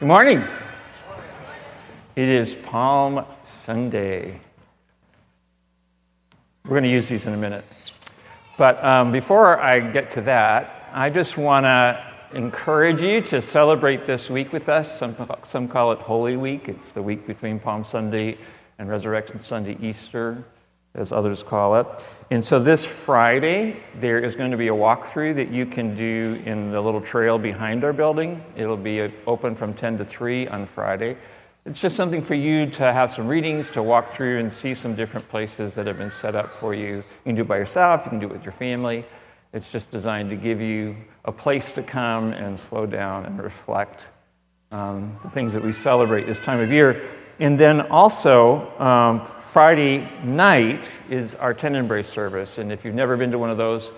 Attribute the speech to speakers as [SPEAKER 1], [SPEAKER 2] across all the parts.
[SPEAKER 1] Good morning. It is Palm Sunday. We're going to use these in a minute. But um, before I get to that, I just want to encourage you to celebrate this week with us. Some, some call it Holy Week, it's the week between Palm Sunday and Resurrection Sunday, Easter, as others call it. And so this Friday, there is going to be a walkthrough that you can do in the little trail behind our building. It'll be uh, open from 10 to 3 on Friday. It's just something for you to have some readings, to walk through and see some different places that have been set up for you. You can do it by yourself, you can do it with your family. It's just designed to give you a place to come and slow down and reflect on the things that we celebrate this time of year. And then also, um, Friday night is our Tenebrae service. And if you've never been to one of those,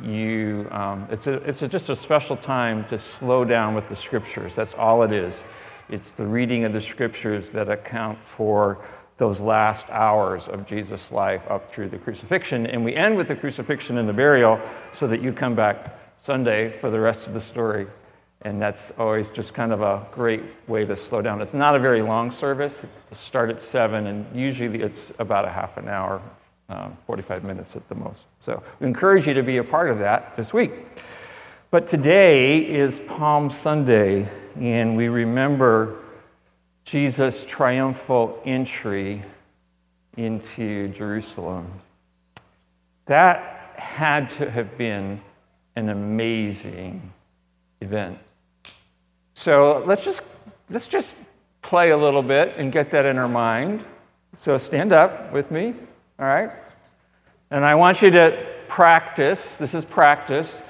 [SPEAKER 1] you, um, it's, a, it's a, just a special time to slow down with the scriptures. That's all it is. It's the reading of the scriptures that account for those last hours of Jesus' life up through the crucifixion. And we end with the crucifixion and the burial so that you come back Sunday for the rest of the story and that's always just kind of a great way to slow down. It's not a very long service. It start at 7, and usually it's about a half an hour, um, 45 minutes at the most. So we encourage you to be a part of that this week. But today is Palm Sunday, and we remember Jesus' triumphal entry into Jerusalem. That had to have been an amazing event. So let's just, let's just play a little bit and get that in our mind. So stand up with me, all right? And I want you to practice, this is practice,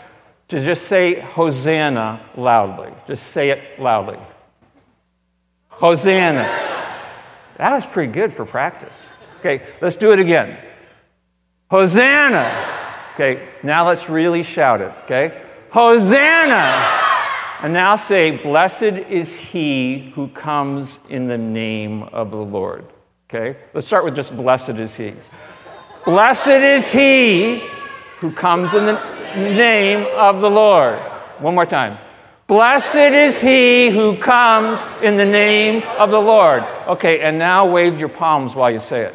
[SPEAKER 1] to just say Hosanna loudly. Just say it loudly. Hosanna. That was pretty good for practice. Okay, let's do it again. Hosanna. Okay, now let's really shout it. Okay? Hosanna. And now say, Blessed is he who comes in the name of the Lord. Okay? Let's start with just blessed is he. Blessed is he who comes in the name of the Lord. One more time. Blessed is he who comes in the name of the Lord. Okay, and now wave your palms while you say it.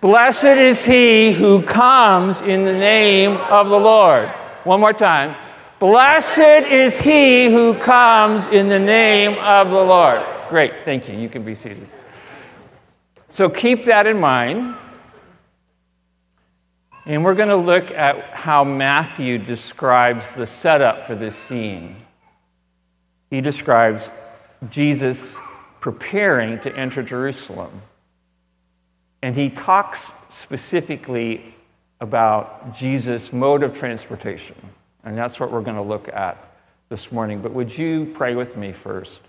[SPEAKER 1] Blessed is he who comes in the name of the Lord. One more time. Blessed is he who comes in the name of the Lord. Great, thank you. You can be seated. So keep that in mind. And we're going to look at how Matthew describes the setup for this scene. He describes Jesus preparing to enter Jerusalem. And he talks specifically about Jesus' mode of transportation. And that's what we're going to look at this morning. But would you pray with me first?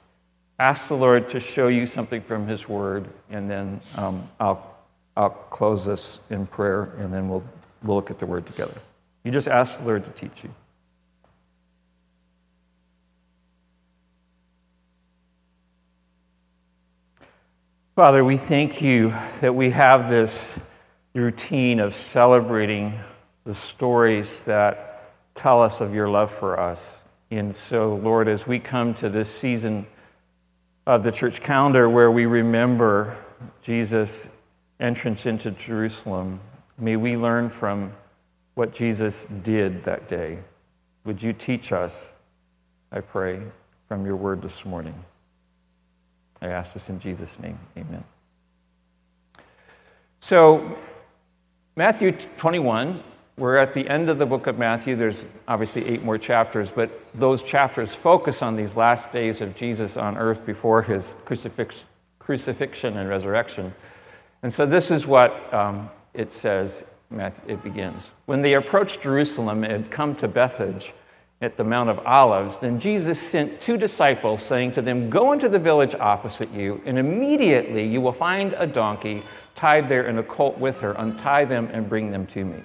[SPEAKER 1] Ask the Lord to show you something from His Word, and then um, I'll, I'll close this in prayer, and then we'll, we'll look at the Word together. You just ask the Lord to teach you. Father, we thank you that we have this routine of celebrating the stories that tell us of your love for us. And so, Lord, as we come to this season of the church calendar where we remember Jesus' entrance into Jerusalem, may we learn from what Jesus did that day. Would you teach us, I pray, from your word this morning? I ask this in Jesus' name. Amen. So, Matthew 21 we're at the end of the book of Matthew. There's obviously eight more chapters, but those chapters focus on these last days of Jesus on earth before his crucifix, crucifixion and resurrection. And so this is what um, it says, it begins. When they approached Jerusalem and had come to Bethphage at the Mount of Olives, then Jesus sent two disciples, saying to them, Go into the village opposite you, and immediately you will find a donkey tied there and a colt with her. Untie them and bring them to me.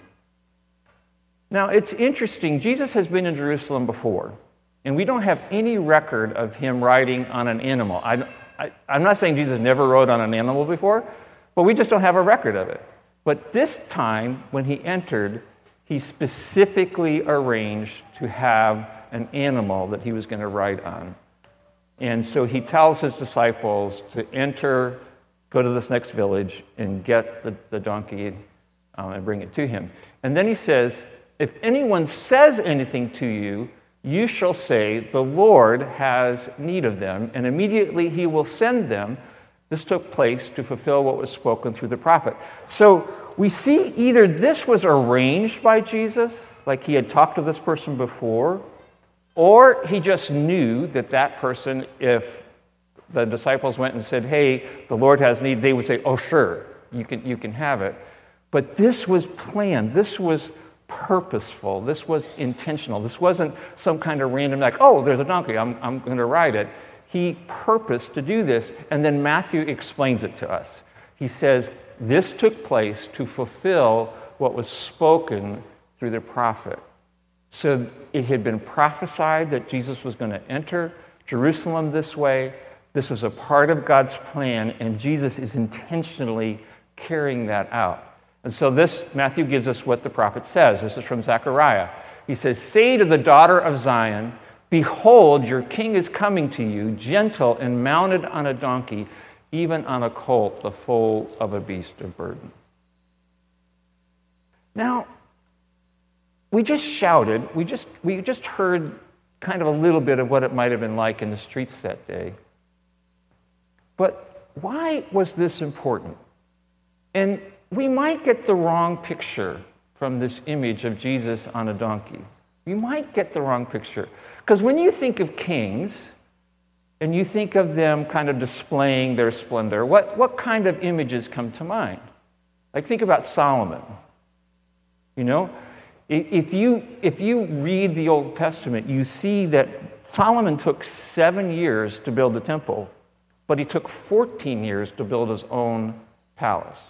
[SPEAKER 1] Now, it's interesting. Jesus has been in Jerusalem before, and we don't have any record of him riding on an animal. I, am not saying Jesus never rode on an animal before, but we just don't have a record of it. But this time, when he entered, he specifically arranged to have an animal that he was going to ride on. And so he tells his disciples to enter, go to this next village, and get the, the donkey um, and bring it to him. And then he says, If anyone says anything to you, you shall say, The Lord has need of them, and immediately he will send them. This took place to fulfill what was spoken through the prophet. So we see either this was arranged by Jesus, like he had talked to this person before, or he just knew that that person, if the disciples went and said, Hey, the Lord has need, they would say, Oh, sure, you can, you can have it. But this was planned. This was purposeful. This was intentional. This wasn't some kind of random, like, oh, there's a donkey, I'm, I'm going to ride it. He purposed to do this, and then Matthew explains it to us. He says, This took place to fulfill what was spoken through the prophet. So it had been prophesied that Jesus was going to enter Jerusalem this way. This was a part of God's plan, and Jesus is intentionally carrying that out. And so this, Matthew gives us what the prophet says. This is from Zechariah. He says, Say to the daughter of Zion, Behold, your king is coming to you, gentle and mounted on a donkey, even on a colt, the foal of a beast of burden. Now, we just shouted, we just, we just heard kind of a little bit of what it might have been like in the streets that day. But why was this important? And we might get the wrong picture from this image of Jesus on a donkey. We might get the wrong picture. Because when you think of kings and you think of them kind of displaying their splendor, what, what kind of images come to mind? Like, think about Solomon. You know, if you, if you read the Old Testament, you see that Solomon took seven years to build the temple, but he took 14 years to build his own palace.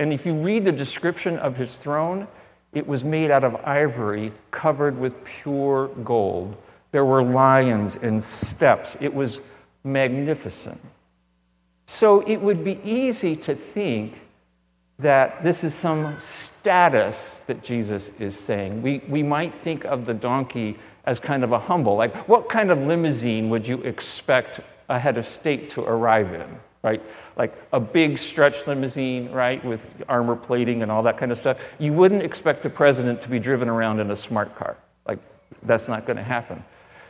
[SPEAKER 1] And if you read the description of his throne, it was made out of ivory covered with pure gold. There were lions and steps. It was magnificent. So it would be easy to think that this is some status that Jesus is saying. We, we might think of the donkey as kind of a humble, like what kind of limousine would you expect a head of state to arrive in, right? like a big stretch limousine, right, with armor plating and all that kind of stuff, you wouldn't expect the president to be driven around in a smart car. Like, that's not going to happen.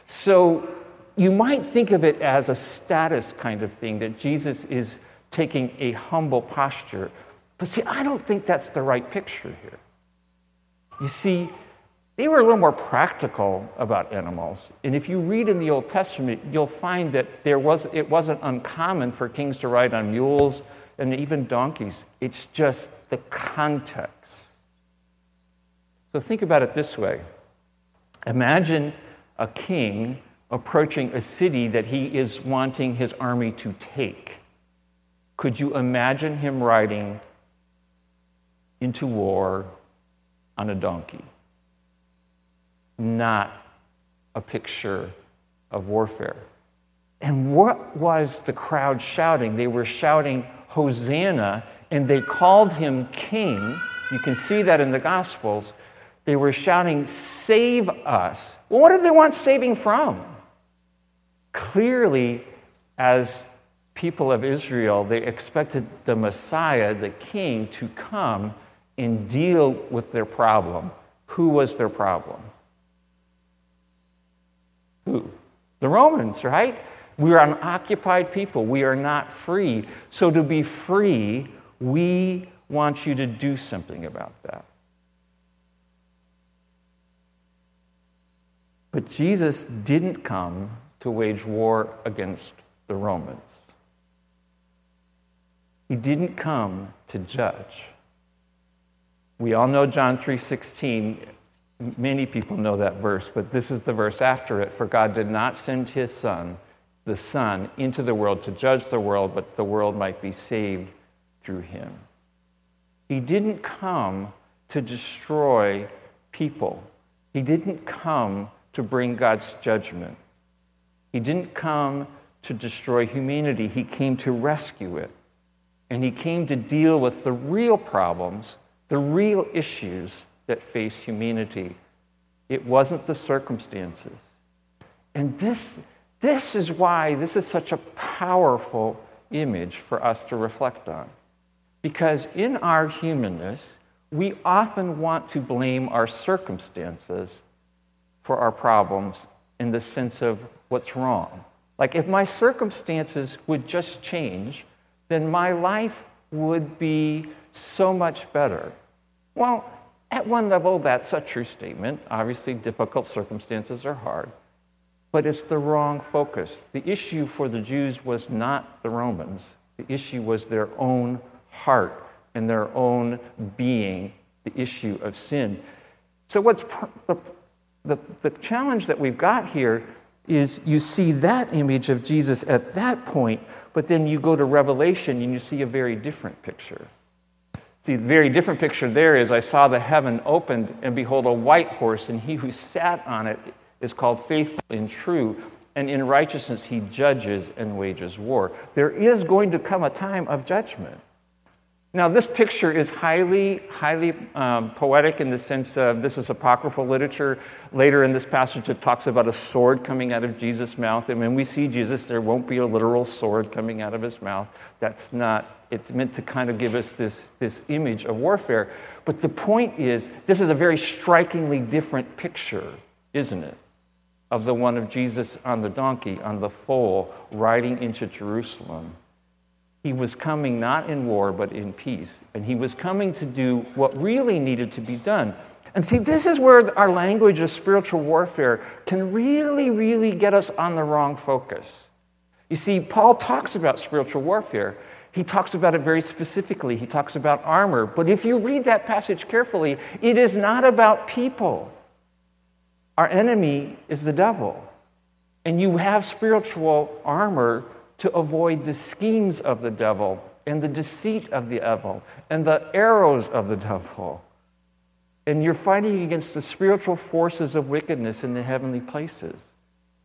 [SPEAKER 1] So, you might think of it as a status kind of thing that Jesus is taking a humble posture. But see, I don't think that's the right picture here. You see, they were a little more practical about animals. And if you read in the Old Testament, you'll find that there was, it wasn't uncommon for kings to ride on mules and even donkeys. It's just the context. So think about it this way Imagine a king approaching a city that he is wanting his army to take. Could you imagine him riding into war on a donkey? Not a picture of warfare. And what was the crowd shouting? They were shouting, Hosanna, and they called him king. You can see that in the Gospels. They were shouting, Save us. Well, what did they want saving from? Clearly, as people of Israel, they expected the Messiah, the king, to come and deal with their problem. Who was their problem? Who? The Romans, right? We are an occupied people. We are not free. So, to be free, we want you to do something about that. But Jesus didn't come to wage war against the Romans. He didn't come to judge. We all know John 3:16 Many people know that verse, but this is the verse after it. For God did not send his Son, the Son, into the world to judge the world, but the world might be saved through him. He didn't come to destroy people, he didn't come to bring God's judgment. He didn't come to destroy humanity, he came to rescue it. And he came to deal with the real problems, the real issues that face humanity. It wasn't the circumstances. And this, This is why this is such a powerful image for us to reflect on. Because in our humanness, we often want to blame our circumstances for our problems in the sense of what's wrong. Like, if my circumstances would just change, then my life would be so much better. Well, at one level, that's a true statement. Obviously, difficult circumstances are hard, but it's the wrong focus. The issue for the Jews was not the Romans, the issue was their own heart and their own being, the issue of sin. So, what's the, the, the challenge that we've got here is you see that image of Jesus at that point, but then you go to Revelation and you see a very different picture. See, the very different picture there is I saw the heaven opened, and behold, a white horse, and he who sat on it is called faithful and true. And in righteousness he judges and wages war. There is going to come a time of judgment. Now, this picture is highly, highly um, poetic in the sense of this is apocryphal literature. Later in this passage, it talks about a sword coming out of Jesus' mouth. And when we see Jesus, there won't be a literal sword coming out of his mouth. That's not, it's meant to kind of give us this, this image of warfare. But the point is, this is a very strikingly different picture, isn't it? Of the one of Jesus on the donkey, on the foal, riding into Jerusalem. He was coming not in war, but in peace. And he was coming to do what really needed to be done. And see, this is where our language of spiritual warfare can really, really get us on the wrong focus. You see, Paul talks about spiritual warfare. He talks about it very specifically. He talks about armor. But if you read that passage carefully, it is not about people. Our enemy is the devil. And you have spiritual armor to avoid the schemes of the devil and the deceit of the devil and the arrows of the devil. And you're fighting against the spiritual forces of wickedness in the heavenly places.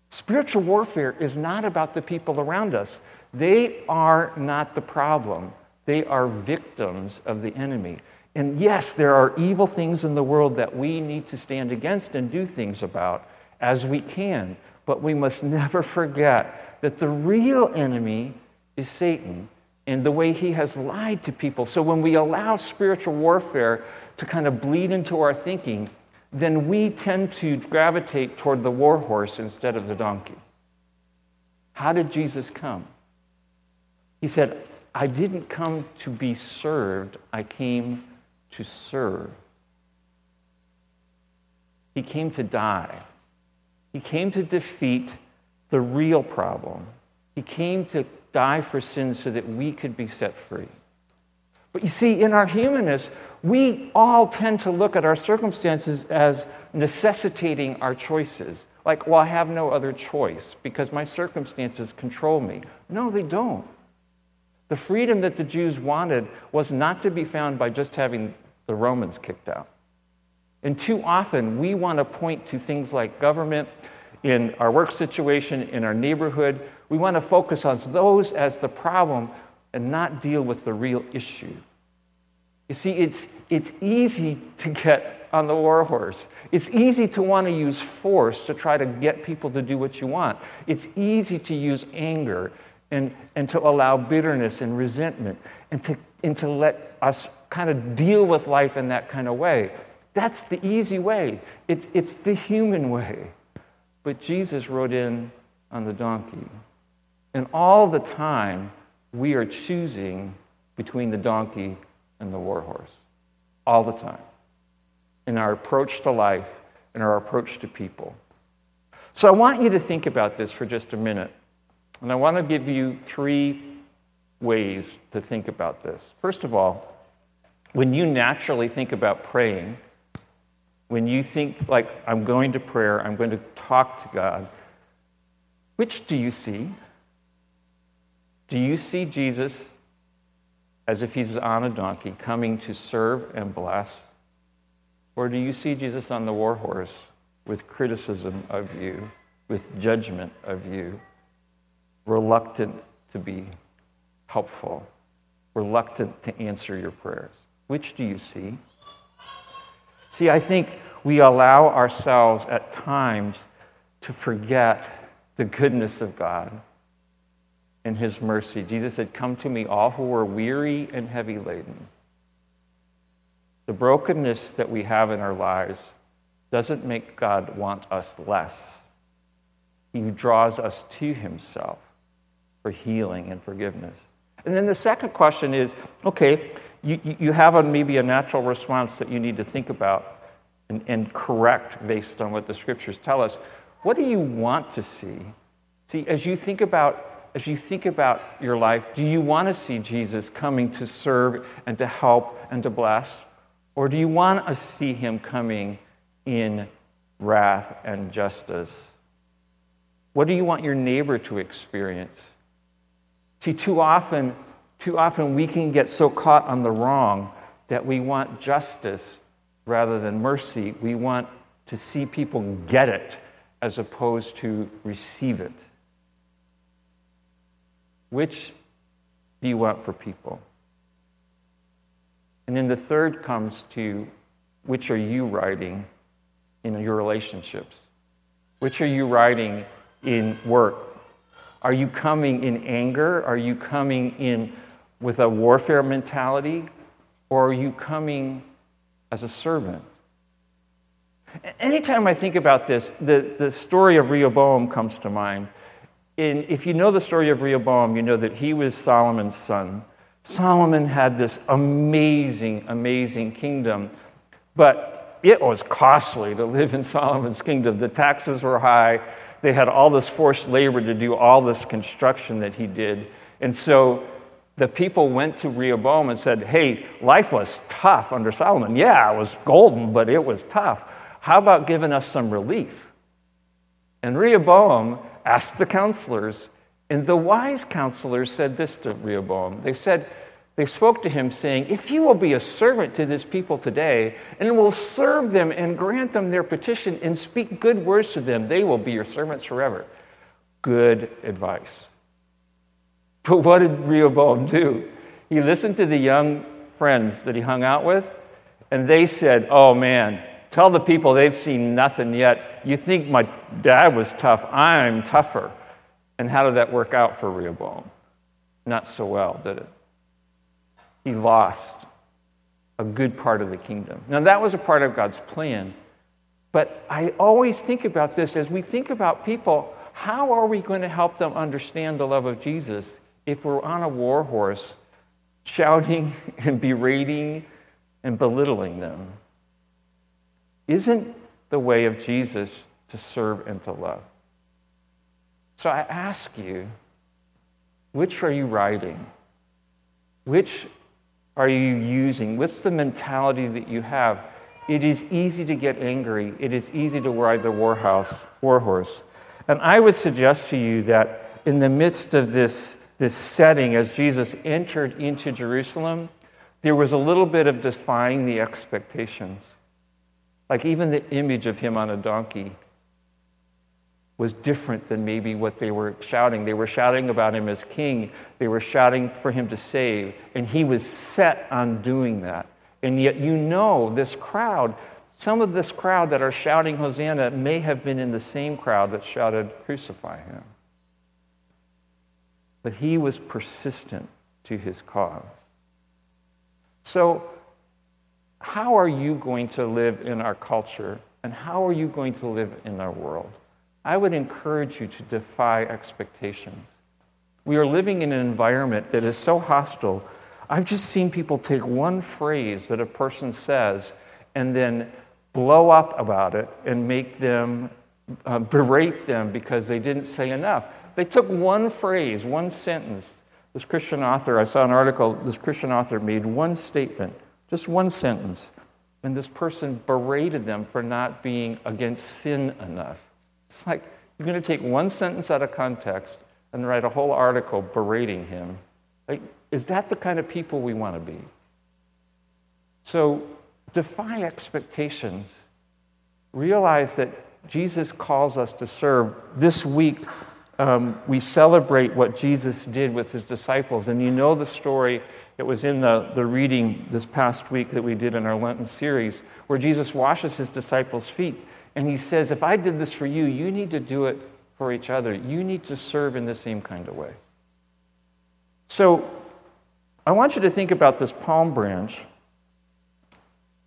[SPEAKER 1] Spiritual warfare is not about the people around us. They are not the problem. They are victims of the enemy. And yes, there are evil things in the world that we need to stand against and do things about as we can. But we must never forget that the real enemy is Satan and the way he has lied to people. So when we allow spiritual warfare to kind of bleed into our thinking, then we tend to gravitate toward the war horse instead of the donkey. How did Jesus come? He said, I didn't come to be served, I came to serve. He came to die. He came to defeat the real problem. He came to die for sin so that we could be set free. But you see, in our humanness, we all tend to look at our circumstances as necessitating our choices. Like, well, I have no other choice because my circumstances control me. No, they don't. The freedom that the Jews wanted was not to be found by just having the Romans kicked out. And too often, we want to point to things like government in our work situation, in our neighborhood. We want to focus on those as the problem and not deal with the real issue. You see, it's, it's easy to get on the war horse. It's easy to want to use force to try to get people to do what you want. It's easy to use anger and, and to allow bitterness and resentment and to, and to let us kind of deal with life in that kind of way. That's the easy way, it's, it's the human way. But Jesus rode in on the donkey. And all the time, we are choosing between the donkey and the warhorse. All the time. In our approach to life, in our approach to people. So I want you to think about this for just a minute. And I want to give you three ways to think about this. First of all, when you naturally think about praying, when you think, like, I'm going to prayer, I'm going to talk to God, which do you see? Do you see Jesus as if he's on a donkey coming to serve and bless? Or do you see Jesus on the warhorse with criticism of you, with judgment of you, reluctant to be helpful, reluctant to answer your prayers? Which do you see? See, I think we allow ourselves at times to forget the goodness of God and his mercy. Jesus said, Come to me, all who are weary and heavy laden. The brokenness that we have in our lives doesn't make God want us less. He draws us to himself for healing and forgiveness. And then the second question is okay, you, you have a, maybe a natural response that you need to think about and, and correct based on what the scriptures tell us. What do you want to see? See, as you think about as you think about your life, do you want to see Jesus coming to serve and to help and to bless? Or do you want to see him coming in wrath and justice? What do you want your neighbor to experience? See, too often, too often we can get so caught on the wrong that we want justice rather than mercy. We want to see people get it as opposed to receive it. Which do you want for people? And then the third comes to which are you riding in your relationships? Which are you riding in work? Are you coming in anger? Are you coming in with a warfare mentality? Or are you coming as a servant? Anytime I think about this, the, the story of Rehoboam comes to mind. And if you know the story of Rehoboam, you know that he was Solomon's son. Solomon had this amazing, amazing kingdom, but it was costly to live in Solomon's kingdom. The taxes were high. They had all this forced labor to do all this construction that he did. And so the people went to Rehoboam and said, Hey, life was tough under Solomon. Yeah, it was golden, but it was tough. How about giving us some relief? And Rehoboam asked the counselors, and the wise counselors said this to Rehoboam. They said, they spoke to him, saying, If you will be a servant to this people today, and will serve them and grant them their petition and speak good words to them, they will be your servants forever. Good advice. But what did Rehoboam do? He listened to the young friends that he hung out with, and they said, Oh man, Tell the people they've seen nothing yet. You think my dad was tough, I'm tougher. And how did that work out for Rehoboam? Not so well, did it? He lost a good part of the kingdom. Now, that was a part of God's plan. But I always think about this as we think about people, how are we going to help them understand the love of Jesus if we're on a war horse shouting and berating and belittling them? isn't the way of Jesus to serve and to love. So I ask you, which are you riding? Which are you using? What's the mentality that you have? It is easy to get angry. It is easy to ride the war, house, war horse. And I would suggest to you that in the midst of this, this setting, as Jesus entered into Jerusalem, there was a little bit of defying the expectations. Like even the image of him on a donkey was different than maybe what they were shouting. They were shouting about him as king, they were shouting for him to save, and he was set on doing that. And yet, you know, this crowd, some of this crowd that are shouting Hosanna may have been in the same crowd that shouted, Crucify him. But he was persistent to his cause. So, how are you going to live in our culture and how are you going to live in our world? I would encourage you to defy expectations. We are living in an environment that is so hostile. I've just seen people take one phrase that a person says and then blow up about it and make them uh, berate them because they didn't say enough. They took one phrase, one sentence. This Christian author, I saw an article, this Christian author made one statement just one sentence. And this person berated them for not being against sin enough. It's like you're going to take one sentence out of context and write a whole article berating him. Like, is that the kind of people we want to be? So defy expectations. Realize that Jesus calls us to serve. This week, um, we celebrate what Jesus did with his disciples. And you know the story it was in the, the reading this past week that we did in our Lenten series, where Jesus washes his disciples' feet. And he says, If I did this for you, you need to do it for each other, you need to serve in the same kind of way. So I want you to think about this palm branch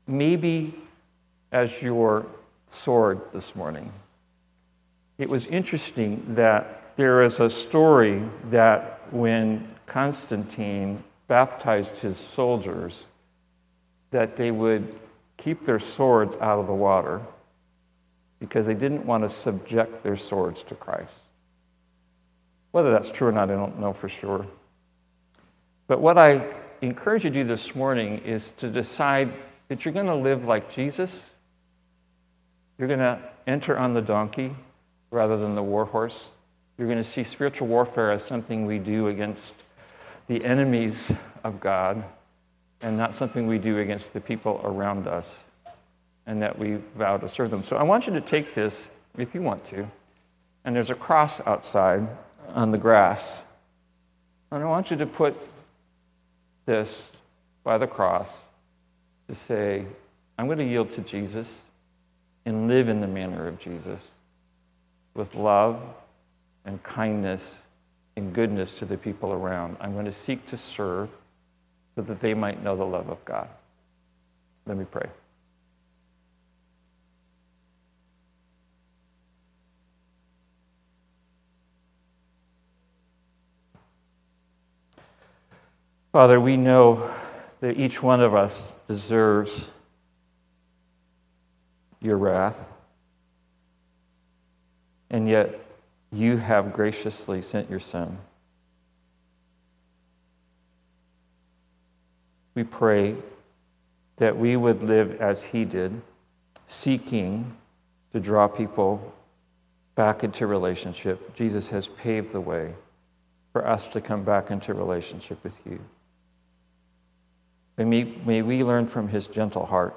[SPEAKER 1] maybe as your sword this morning. It was interesting that there is a story that when Constantine baptized his soldiers, that they would keep their swords out of the water because they didn't want to subject their swords to Christ. Whether that's true or not, I don't know for sure. But what I encourage you to do this morning is to decide that you're going to live like Jesus. You're going to enter on the donkey rather than the war horse. You're going to see spiritual warfare as something we do against the enemies of God and not something we do against the people around us and that we vow to serve them. So I want you to take this, if you want to, and there's a cross outside on the grass. And I want you to put this by the cross to say, I'm going to yield to Jesus and live in the manner of Jesus with love and kindness and goodness to the people around. I'm going to seek to serve so that they might know the love of God. Let me pray. Father, we know that each one of us deserves your wrath. And yet, you have graciously sent your Son. We pray that we would live as he did, seeking to draw people back into relationship. Jesus has paved the way for us to come back into relationship with you. May, may we learn from his gentle heart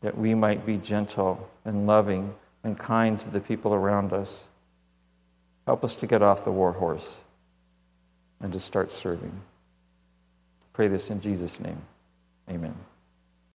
[SPEAKER 1] that we might be gentle and loving and kind to the people around us. Help us to get off the war horse and to start serving. Pray this in Jesus' name. Amen.